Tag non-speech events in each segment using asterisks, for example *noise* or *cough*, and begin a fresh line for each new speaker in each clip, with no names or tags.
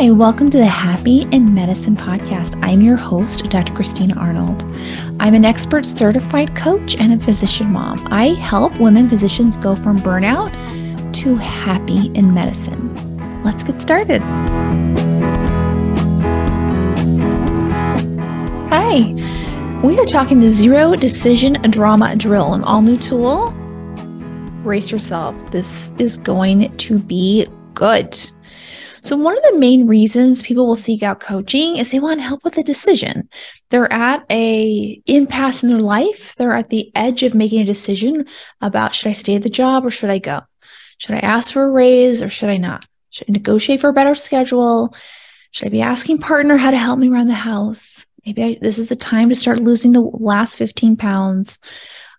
Hi, welcome to the Happy in Medicine podcast. I'm your host, Dr. Christina Arnold. I'm an expert certified coach and a physician mom. I help women physicians go from burnout to happy in medicine. Let's get started. Hi, we are talking the Zero Decision Drama Drill, an all new tool. Brace yourself. This is going to be good. So, one of the main reasons people will seek out coaching is they want help with a decision. They're at a impasse in their life. They're at the edge of making a decision about should I stay at the job or should I go? Should I ask for a raise or should I not? Should I negotiate for a better schedule? Should I be asking partner how to help me run the house? Maybe I, this is the time to start losing the last 15 pounds.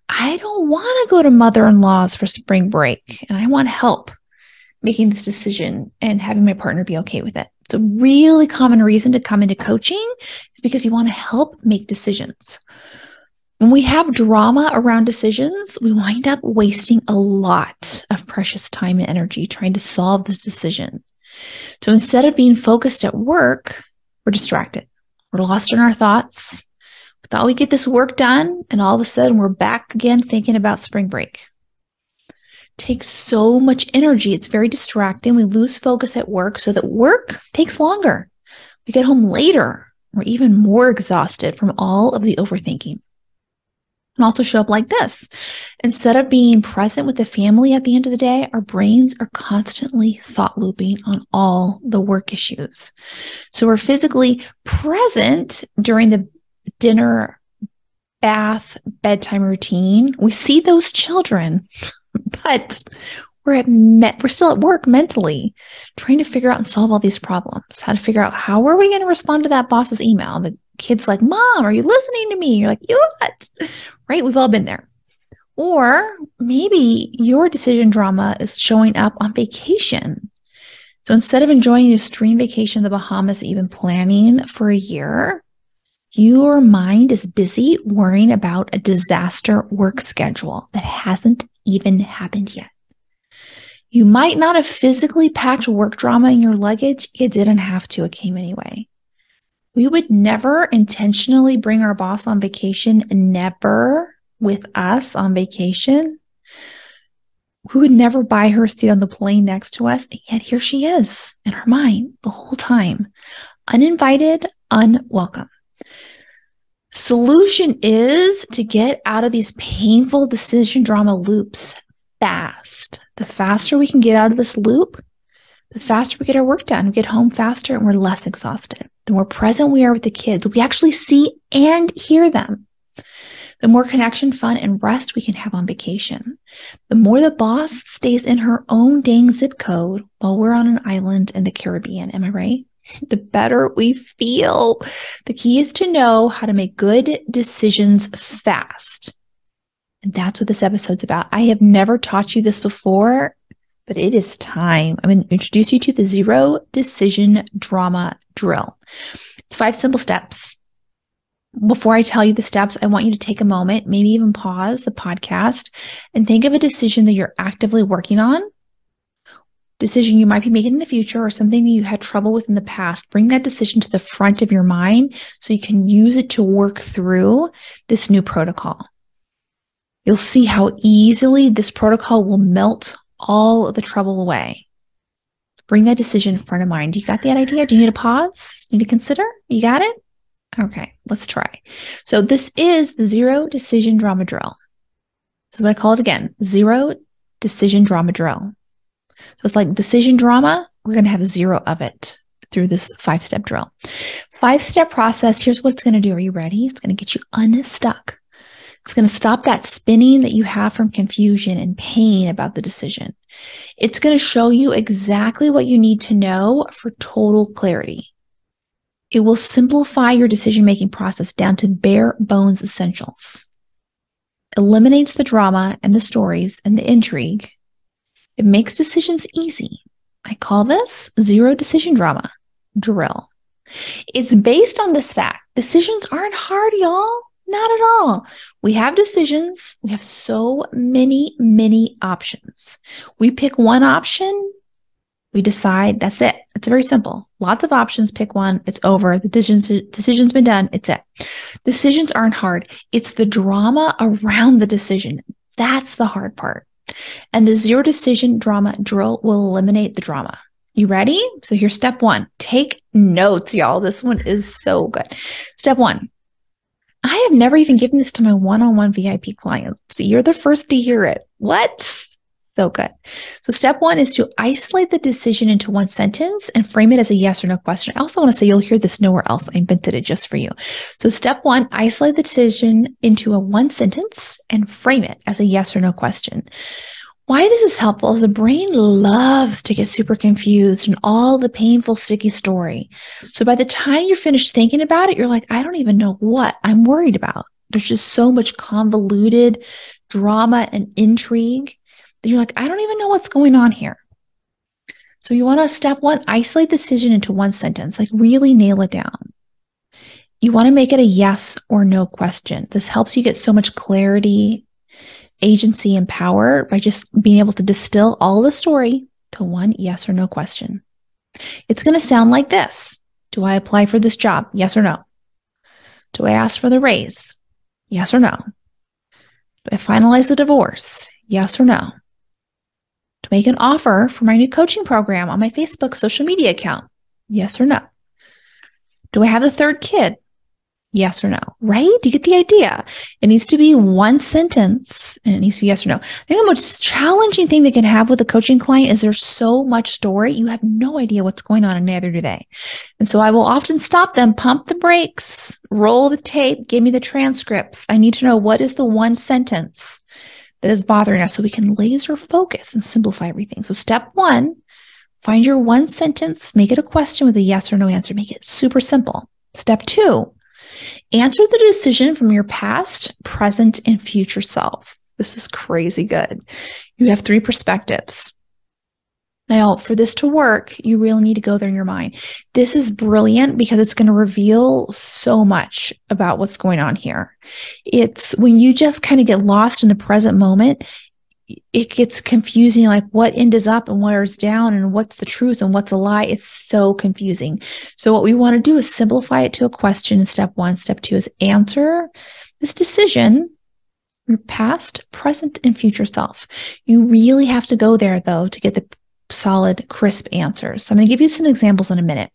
I don't want to go to mother in law's for spring break and I want help making this decision and having my partner be okay with it. It's a really common reason to come into coaching is because you want to help make decisions. When we have drama around decisions, we wind up wasting a lot of precious time and energy trying to solve this decision. So instead of being focused at work, we're distracted. We're lost in our thoughts. We thought we'd get this work done, and all of a sudden we're back again thinking about spring break takes so much energy. It's very distracting. We lose focus at work so that work takes longer. We get home later. We're even more exhausted from all of the overthinking. And also show up like this. Instead of being present with the family at the end of the day, our brains are constantly thought looping on all the work issues. So we're physically present during the dinner, bath, bedtime routine. We see those children *laughs* but we're at me- we're still at work mentally trying to figure out and solve all these problems. How to figure out how are we going to respond to that boss's email? The kid's like mom are you listening to me? You're like you what? Right? We've all been there. Or maybe your decision drama is showing up on vacation. So instead of enjoying the extreme vacation in the bahamas been planning for a year your mind is busy worrying about a disaster work schedule that hasn't even happened yet. You might not have physically packed work drama in your luggage. You didn't have to. It came anyway. We would never intentionally bring our boss on vacation, never with us on vacation. We would never buy her a seat on the plane next to us. And yet here she is in her mind the whole time, uninvited, unwelcome. Solution is to get out of these painful decision drama loops fast. The faster we can get out of this loop, the faster we get our work done. We get home faster and we're less exhausted. The more present we are with the kids, we actually see and hear them. The more connection, fun, and rest we can have on vacation. The more the boss stays in her own dang zip code while we're on an island in the Caribbean. Am I right? The better we feel. The key is to know how to make good decisions fast. And that's what this episode's about. I have never taught you this before, but it is time. I'm going to introduce you to the zero decision drama drill. It's five simple steps. Before I tell you the steps, I want you to take a moment, maybe even pause the podcast and think of a decision that you're actively working on decision you might be making in the future or something that you had trouble with in the past, bring that decision to the front of your mind so you can use it to work through this new protocol. You'll see how easily this protocol will melt all of the trouble away. Bring that decision in front of mind. You got that idea? Do you need a pause? Need to consider? You got it? Okay, let's try. So this is the zero decision drama drill. This is what I call it again. Zero decision drama drill. So it's like decision drama. We're going to have zero of it through this five step drill. Five step process. Here's what it's going to do. Are you ready? It's going to get you unstuck. It's going to stop that spinning that you have from confusion and pain about the decision. It's going to show you exactly what you need to know for total clarity. It will simplify your decision making process down to bare bones essentials. Eliminates the drama and the stories and the intrigue it makes decisions easy. I call this zero decision drama drill. It's based on this fact. Decisions aren't hard, y'all. Not at all. We have decisions. We have so many, many options. We pick one option We decide that's it. It's very simple. Lots of options. Pick one. It's over. The decisions, decision's been done. It's it. Decisions aren't hard. It's the drama around the decision. That's the hard part. And the zero decision drama drill will eliminate the drama. You ready? So here's step one. Take notes, y'all. This one is so good. Step one. I have never even given this to my one on one VIP clients. You're the first to hear it. What? So good. So, step one is to isolate the decision into one sentence and frame it as a yes or no question. I also want to say you'll hear this nowhere else. I invented it just for you. So, step one, isolate the decision into a one sentence and frame it as a yes or no question. Why this is helpful is the brain loves to get super confused and all the painful, sticky story. So, by the time you're finished thinking about it, you're like, I don't even know what I'm worried about. There's just so much convoluted drama and intrigue you're like, I don't even know what's going on here. So you want to step one, isolate the decision into one sentence, like really nail it down. You want to make it a yes or no question. This helps you get so much clarity, agency, and power by just being able to distill all the story to one yes or no question. It's going to sound like this Do I apply for this job? Yes or no? Do I ask for the raise? Yes or no? Do I finalize the divorce? Yes or no? Make an offer for my new coaching program on my Facebook social media account? Yes or no? Do I have a third kid? Yes or no? Right? Do you get the idea? It needs to be one sentence and it needs to be yes or no. I think the most challenging thing they can have with a coaching client is there's so much story. You have no idea what's going on and neither do they. And so I will often stop them, pump the brakes, roll the tape, give me the transcripts. I need to know what is the one sentence that is bothering us so we can laser focus and simplify everything. So, step one, find your one sentence, make it a question with a yes or no answer, make it super simple. Step two, answer the decision from your past, present, and future self. This is crazy good. You have three perspectives. Now, for this to work, you really need to go there in your mind. This is brilliant because it's going to reveal so much about what's going on here. It's when you just kind of get lost in the present moment, it gets confusing like what end is up and what is down and what's the truth and what's a lie. It's so confusing. So, what we want to do is simplify it to a question in step one. Step two is answer this decision your past, present, and future self. You really have to go there though to get the solid, crisp answers. So I'm going to give you some examples in a minute.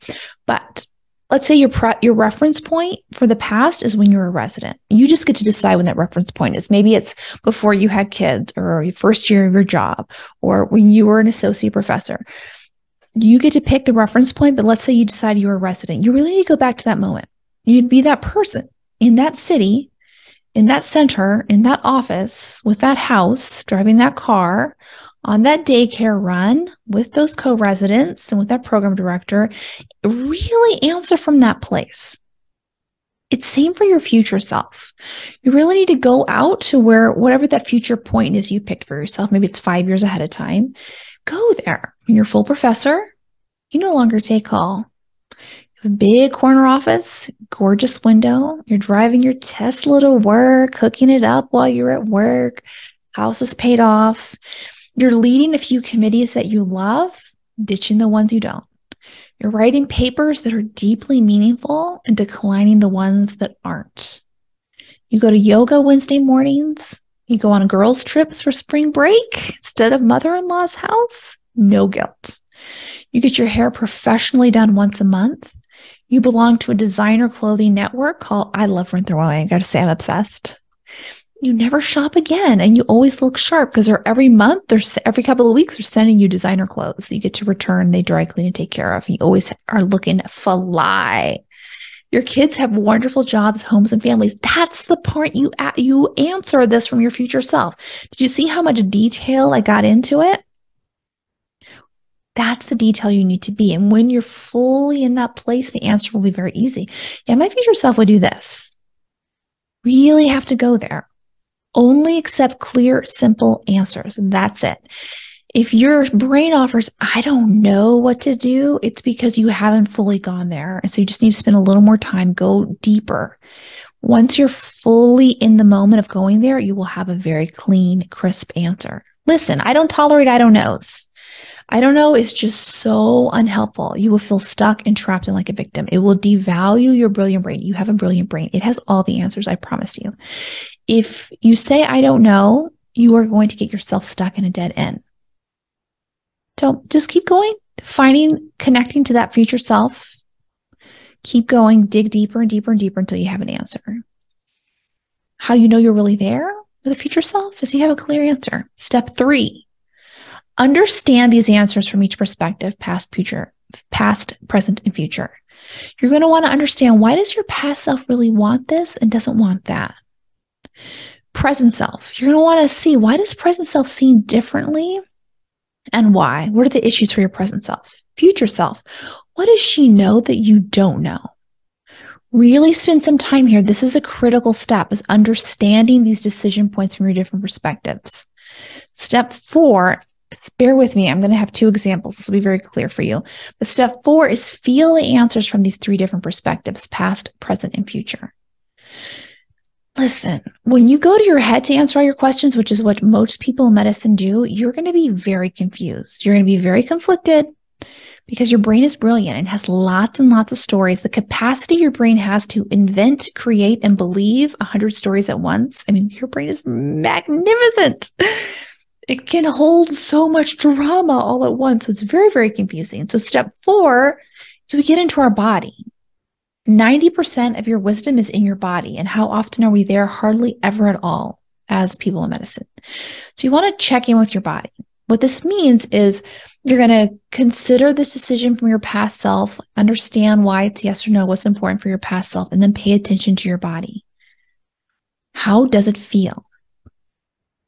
But let's say your pre- your reference point for the past is when you're a resident. You just get to decide when that reference point is. Maybe it's before you had kids or your first year of your job or when you were an associate professor. You get to pick the reference point, but let's say you decide you're a resident. You really need to go back to that moment. You'd be that person in that city, in that center, in that office, with that house, driving that car on that daycare run with those co residents and with that program director, really answer from that place. It's same for your future self. You really need to go out to where whatever that future point is you picked for yourself, maybe it's five years ahead of time, go there. You're full professor. You no longer take call. You have a big corner office, gorgeous window. You're driving your Tesla to work, hooking it up while you're at work. House is paid off. You're leading a few committees that you love, ditching the ones you don't. You're writing papers that are deeply meaningful and declining the ones that aren't. You go to yoga Wednesday mornings. You go on girls' trips for spring break instead of mother in law's house. No guilt. You get your hair professionally done once a month. You belong to a designer clothing network called I Love Rent the Runway. I gotta say, I'm obsessed you never shop again and you always look sharp because they're every month or every couple of weeks they're sending you designer clothes. That you get to return they dry clean and take care of. You always are looking fly. Your kids have wonderful jobs homes and families. That's the part you you answer this from your future self. Did you see how much detail i got into it? That's the detail you need to be and when you're fully in that place the answer will be very easy. Yeah my future self would do this. Really have to go there only accept clear, simple answers. That's it. If your brain offers, I don't know what to do, it's because you haven't fully gone there. And so you just need to spend a little more time, go deeper. Once you're fully in the moment of going there, you will have a very clean, crisp answer. Listen, I don't tolerate I don't knows. I don't know is just so unhelpful. You will feel stuck and trapped and like a victim. It will devalue your brilliant brain. You have a brilliant brain. It has all the answers, I promise you. If you say, I don't know, you are going to get yourself stuck in a dead end. So just keep going, finding, connecting to that future self. Keep going, dig deeper and deeper and deeper until you have an answer. How you know you're really there with a future self is you have a clear answer. Step three, understand these answers from each perspective, past, future, past, present, and future. You're going to want to understand why does your past self really want this and doesn't want that? Present self. You're going to want to see why does present self seem differently and why? What are the issues for your present self? Future self. What does she know that you don't know? Really spend some time here. This is a critical step is understanding these decision points from your different perspectives. Step four, bear with me. I'm going to have two examples. This will be very clear for you. But step four is feel the answers from these three different perspectives, past, present, and future. Listen, when you go to your head to answer all your questions, which is what most people in medicine do, you're going to be very confused. You're going to be very conflicted because your brain is brilliant and has lots and lots of stories. The capacity your brain has to invent, create, and believe 100 stories at once. I mean, your brain is magnificent. It can hold so much drama all at once. So it's very, very confusing. So, step four is we get into our body. 90% of your wisdom is in your body. And how often are we there? Hardly ever at all as people in medicine. So, you want to check in with your body. What this means is you're going to consider this decision from your past self, understand why it's yes or no, what's important for your past self, and then pay attention to your body. How does it feel?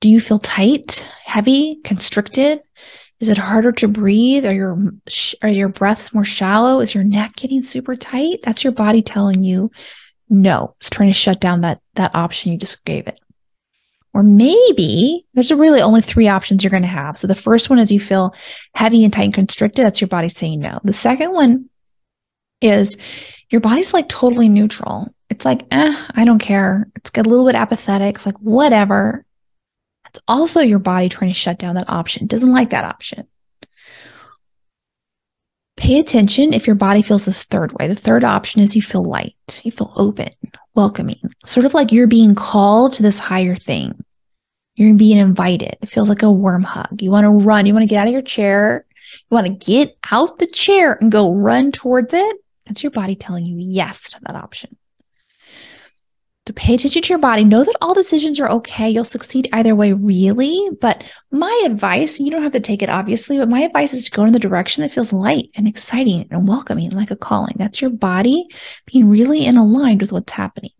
Do you feel tight, heavy, constricted? Is it harder to breathe? Are your are your breaths more shallow? Is your neck getting super tight? That's your body telling you no. It's trying to shut down that that option you just gave it. Or maybe there's really only three options you're going to have. So the first one is you feel heavy and tight and constricted. That's your body saying no. The second one is your body's like totally neutral. It's like, eh, I don't care. It's a little bit apathetic. It's like, whatever. It's also your body trying to shut down that option. Doesn't like that option. Pay attention if your body feels this third way. The third option is you feel light, you feel open, welcoming, sort of like you're being called to this higher thing. You're being invited. It feels like a warm hug. You want to run. You want to get out of your chair. You want to get out the chair and go run towards it. That's your body telling you yes to that option. Pay attention to your body, know that all decisions are okay. You'll succeed either way, really. But my advice, you don't have to take it obviously, but my advice is to go in the direction that feels light and exciting and welcoming, like a calling. That's your body being really in aligned with what's happening.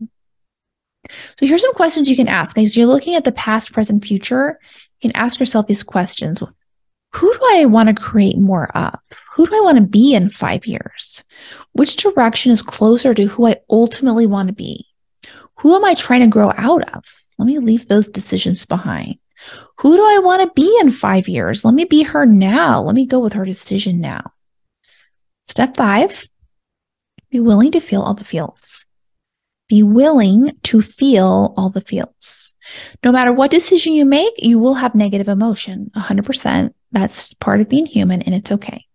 So here's some questions you can ask. As you're looking at the past, present, future, you can ask yourself these questions. Who do I want to create more of? Who do I want to be in five years? Which direction is closer to who I ultimately want to be? Who am I trying to grow out of? Let me leave those decisions behind. Who do I want to be in five years? Let me be her now. Let me go with her decision now. Step five, be willing to feel all the feels. Be willing to feel all the feels. No matter what decision you make, you will have negative emotion 100%. That's part of being human and it's okay.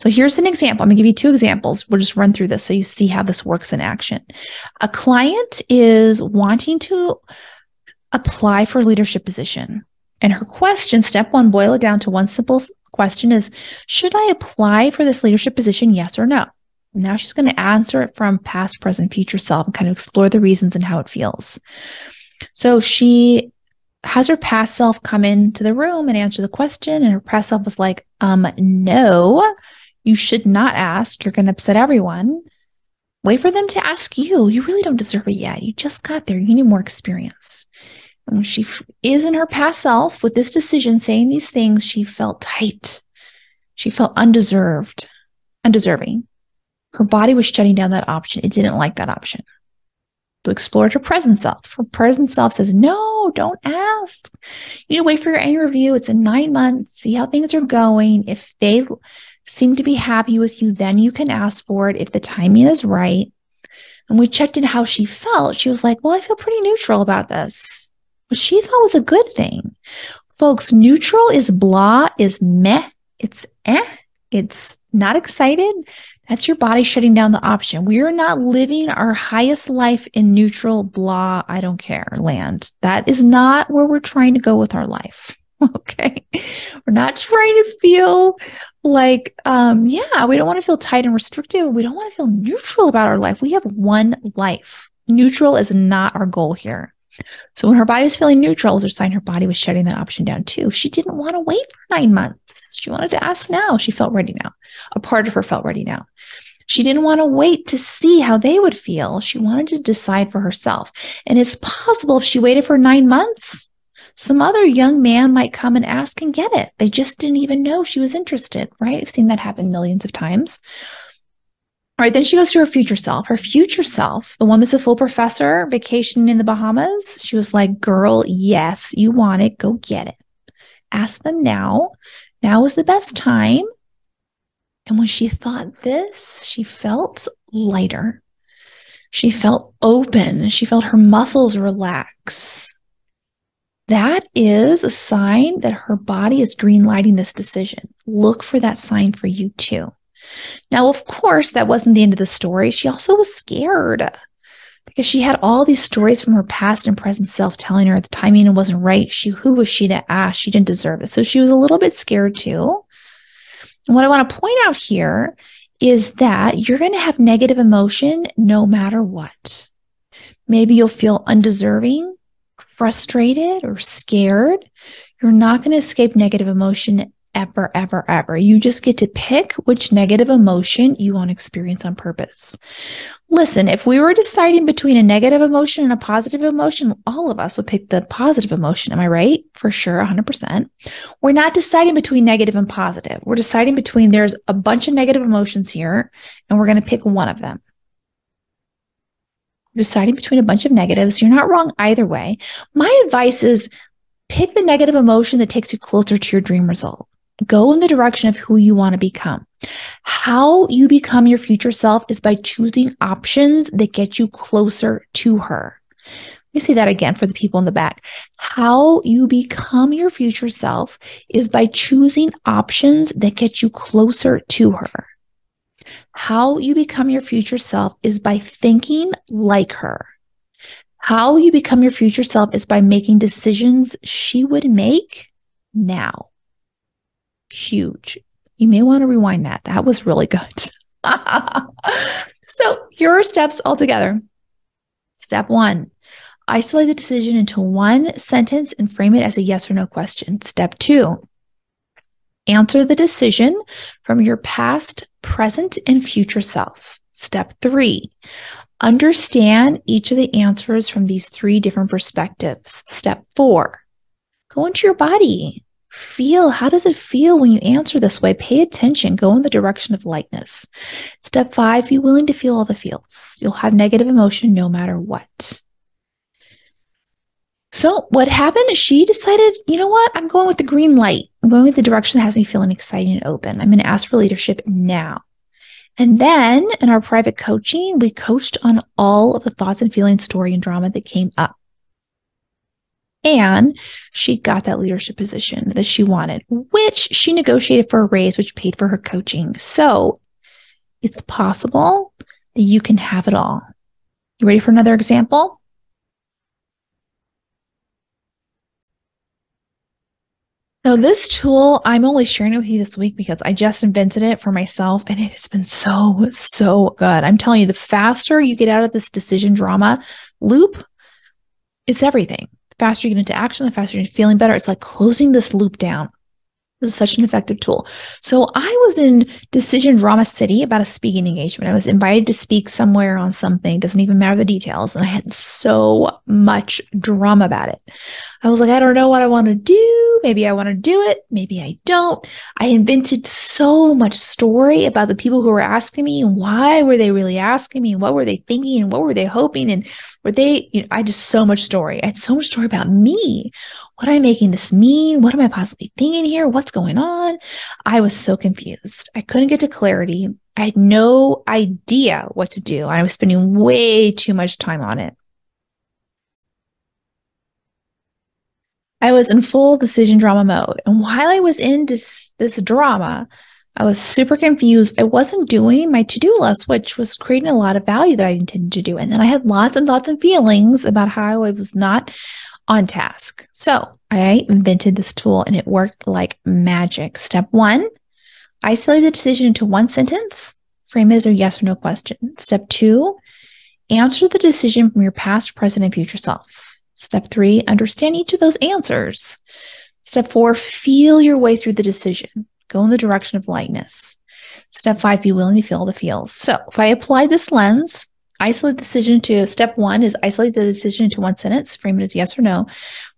So here's an example. I'm going to give you two examples. We'll just run through this so you see how this works in action. A client is wanting to apply for a leadership position. And her question, step one, boil it down to one simple question is Should I apply for this leadership position? Yes or no? Now she's going to answer it from past, present, future self and kind of explore the reasons and how it feels. So she has her past self come into the room and answer the question. And her past self was like, um, no, you should not ask. You're going to upset everyone. Wait for them to ask you. You really don't deserve it yet. You just got there. You need more experience. And when she is in her past self with this decision, saying these things, she felt tight. She felt undeserved, undeserving. Her body was shutting down that option. It didn't like that option. To explore her present self. Her present self says, no, don't ask. You need to wait for your annual review. It's in nine months. See how things are going. If they seem to be happy with you, then you can ask for it if the timing is right. And we checked in how she felt. She was like, well, I feel pretty neutral about this. What she thought was a good thing. Folks, neutral is blah, is meh, it's eh, it's not excited. That's your body shutting down the option. We are not living our highest life in neutral, blah, I don't care land. That is not where we're trying to go with our life. *laughs* Okay. We're not trying to feel like, um, yeah, we don't want to feel tight and restrictive. We don't want to feel neutral about our life. We have one life. Neutral is not our goal here. So when her body was feeling neutral, it was a sign her body was shutting that option down too. She didn't want to wait for nine months. She wanted to ask now. She felt ready now. A part of her felt ready now. She didn't want to wait to see how they would feel. She wanted to decide for herself. And it's possible if she waited for nine months, some other young man might come and ask and get it. They just didn't even know she was interested, right? I've seen that happen millions of times. Right, then she goes to her future self. Her future self, the one that's a full professor vacationing in the Bahamas, she was like, Girl, yes, you want it. Go get it. Ask them now. Now is the best time. And when she thought this, she felt lighter. She felt open. She felt her muscles relax. That is a sign that her body is green lighting this decision. Look for that sign for you too. Now, of course, that wasn't the end of the story. She also was scared because she had all these stories from her past and present self telling her at the timing wasn't right. She, who was she to ask? She didn't deserve it. So she was a little bit scared too. And what I want to point out here is that you're going to have negative emotion no matter what. Maybe you'll feel undeserving, frustrated, or scared. You're not going to escape negative emotion ever, ever, ever. You just get to pick which negative emotion you want to experience on purpose. Listen, if we were deciding between a negative emotion and a positive emotion, all of us would pick the positive emotion. Am I right? For sure, 100%. We're not deciding between negative and positive. We're deciding between there's a bunch of negative emotions here, and we're going to pick one of them deciding between a bunch of negatives. You're not wrong either way. My advice is pick the negative emotion that takes you closer to your dream result. Go in the direction of who you want to become. How you become your future self is by choosing options that get you closer to her. Let me say that again for the people in the back. How you become your future self is by choosing options that get you closer to her. How you become your future self is by thinking like her. How you become your future self is by making decisions she would make now huge. You may want to rewind that. That was really good. *laughs* so, here are steps all together. Step one isolate the decision into one sentence and frame it as a yes or no question. Step two answer the decision from your past, present, and future self. Step three understand each of the answers from these three different perspectives. Step four go into your body Feel how does it feel when you answer this way? Pay attention, go in the direction of lightness. Step five, be willing to feel all the feels. You'll have negative emotion no matter what. So, what happened she decided, you know what? I'm going with the green light. I'm going with the direction that has me feeling exciting and open. I'm going to ask for leadership now. And then in our private coaching, we coached on all of the thoughts and feelings, story, and drama that came up. And she got that leadership position that she wanted, which she negotiated for a raise, which paid for her coaching. So it's possible that you can have it all. You ready for another example? So this tool, I'm only sharing it with you this week because I just invented it for myself and it has been so, so good. I'm telling you, the faster you get out of this decision drama loop, it's everything faster you get into action, the faster you're feeling better. It's like closing this loop down. This is such an effective tool. So I was in Decision Drama City about a speaking engagement. I was invited to speak somewhere on something, doesn't even matter the details. And I had so much drama about it. I was like, I don't know what I want to do. Maybe I want to do it. Maybe I don't. I invented so much story about the people who were asking me and why were they really asking me and what were they thinking and what were they hoping and were they, you know, I just so much story. I had so much story about me. What am I making this mean? What am I possibly thinking here? What's going on? I was so confused. I couldn't get to clarity. I had no idea what to do. I was spending way too much time on it. I was in full decision drama mode. And while I was in this, this drama, I was super confused. I wasn't doing my to do list, which was creating a lot of value that I intended to do. And then I had lots and lots of feelings about how I was not on task. So I invented this tool and it worked like magic. Step one, isolate the decision into one sentence, frame it as a yes or no question. Step two, answer the decision from your past, present, and future self. Step three, understand each of those answers. Step four, feel your way through the decision. Go in the direction of lightness. Step five, be willing to feel the feels. So if I apply this lens, isolate the decision to step one is isolate the decision into one sentence, frame it as yes or no.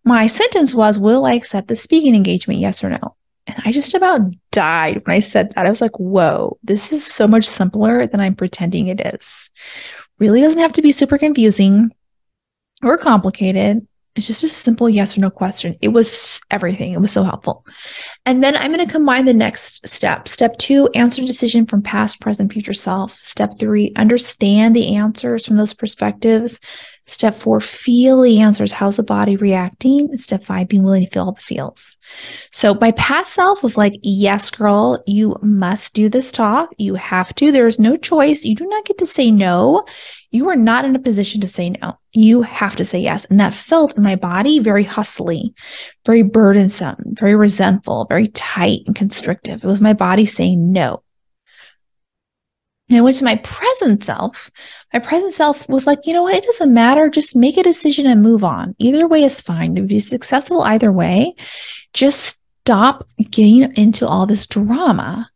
My sentence was, will I accept the speaking engagement? Yes or no? And I just about died when I said that. I was like, whoa, this is so much simpler than I'm pretending it is. Really doesn't have to be super confusing or complicated. It's just a simple yes or no question. It was everything. It was so helpful. And then I'm going to combine the next step. Step two, answer decision from past, present, future self. Step three, understand the answers from those perspectives. Step four, feel the answers. How's the body reacting? Step five, being willing to feel all the feels. So my past self was like, yes, girl, you must do this talk. You have to. There is no choice. You do not get to say no. You are not in a position to say no. You have to say yes. And that felt in my body very hustly, very burdensome, very resentful, very tight and constrictive. It was my body saying no. And which my present self, my present self was like, you know what? It doesn't matter. Just make a decision and move on. Either way is fine. To be successful either way, just stop getting into all this drama.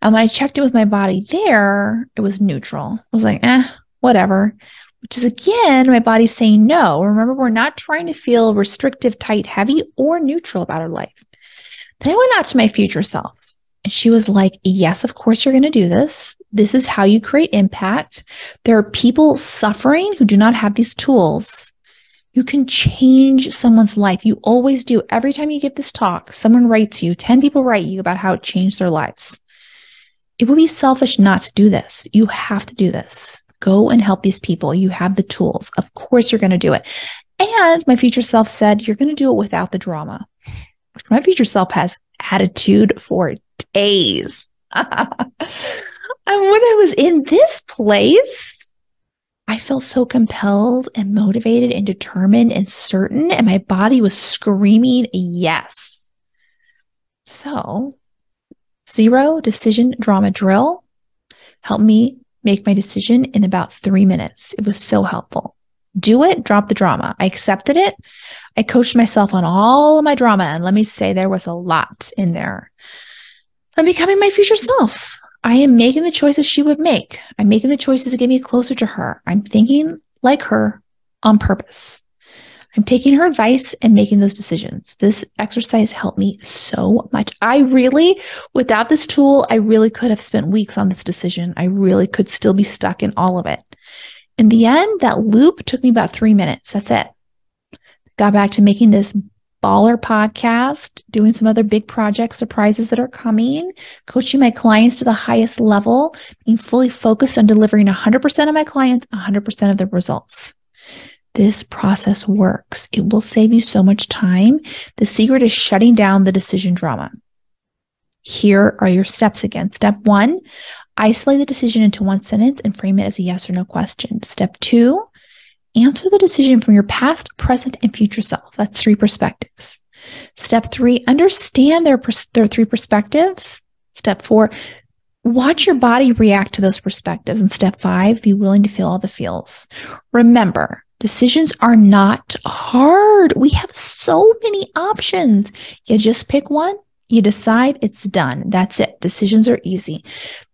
And when I checked it with my body there, it was neutral. I was like, eh, whatever. Which is again, my body saying no. Remember, we're not trying to feel restrictive, tight, heavy, or neutral about our life. Then I went out to my future self. And she was like, Yes, of course you're going to do this. This is how you create impact. There are people suffering who do not have these tools. You can change someone's life. You always do. Every time you give this talk, someone writes you, 10 people write you about how it changed their lives. It would be selfish not to do this. You have to do this. Go and help these people. You have the tools. Of course, you're going to do it. And my future self said, You're going to do it without the drama. My future self has attitude for days. *laughs* And when I was in this place, I felt so compelled and motivated and determined and certain, and my body was screaming yes. So, zero decision drama drill helped me make my decision in about three minutes. It was so helpful. Do it, drop the drama. I accepted it. I coached myself on all of my drama. And let me say, there was a lot in there. I'm becoming my future self. I am making the choices she would make. I'm making the choices to get me closer to her. I'm thinking like her on purpose. I'm taking her advice and making those decisions. This exercise helped me so much. I really, without this tool, I really could have spent weeks on this decision. I really could still be stuck in all of it. In the end, that loop took me about three minutes. That's it. Got back to making this baller podcast, doing some other big project surprises that are coming, coaching my clients to the highest level, being fully focused on delivering 100% of my clients 100% of the results. This process works. It will save you so much time. The secret is shutting down the decision drama. Here are your steps again. Step one, isolate the decision into one sentence and frame it as a yes or no question. Step two, Answer the decision from your past, present, and future self. That's three perspectives. Step three, understand their, their three perspectives. Step four, watch your body react to those perspectives. And step five, be willing to feel all the feels. Remember, decisions are not hard. We have so many options. You just pick one you decide it's done. That's it. Decisions are easy.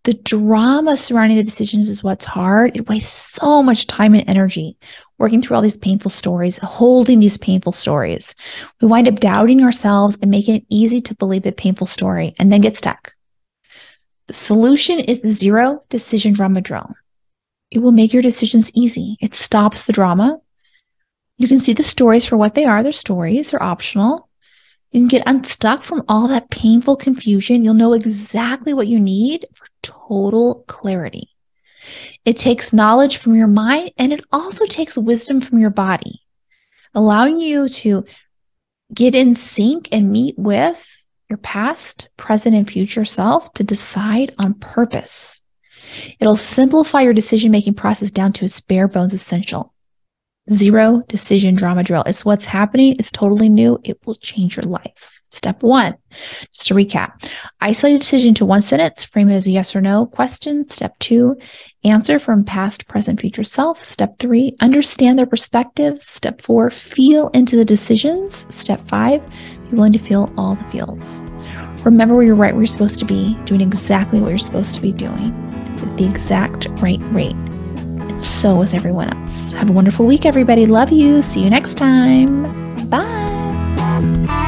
The drama surrounding the decisions is what's hard. It wastes so much time and energy working through all these painful stories, holding these painful stories. We wind up doubting ourselves and making it easy to believe the painful story and then get stuck. The solution is the zero decision drama drill. It will make your decisions easy. It stops the drama. You can see the stories for what they are. They're stories, they're optional. You can get unstuck from all that painful confusion. You'll know exactly what you need for total clarity. It takes knowledge from your mind and it also takes wisdom from your body, allowing you to get in sync and meet with your past, present, and future self to decide on purpose. It'll simplify your decision making process down to its bare bones essential. Zero decision drama drill. It's what's happening. It's totally new. It will change your life. Step one, just to recap, isolate a decision to one sentence, frame it as a yes or no question. Step two, answer from past, present, future self. Step three, understand their perspective. Step four, feel into the decisions. Step five, be willing to feel all the feels. Remember where you're right where you're supposed to be, doing exactly what you're supposed to be doing at the exact right rate. And so is everyone else. Have a wonderful week, everybody. Love you. See you next time. Bye.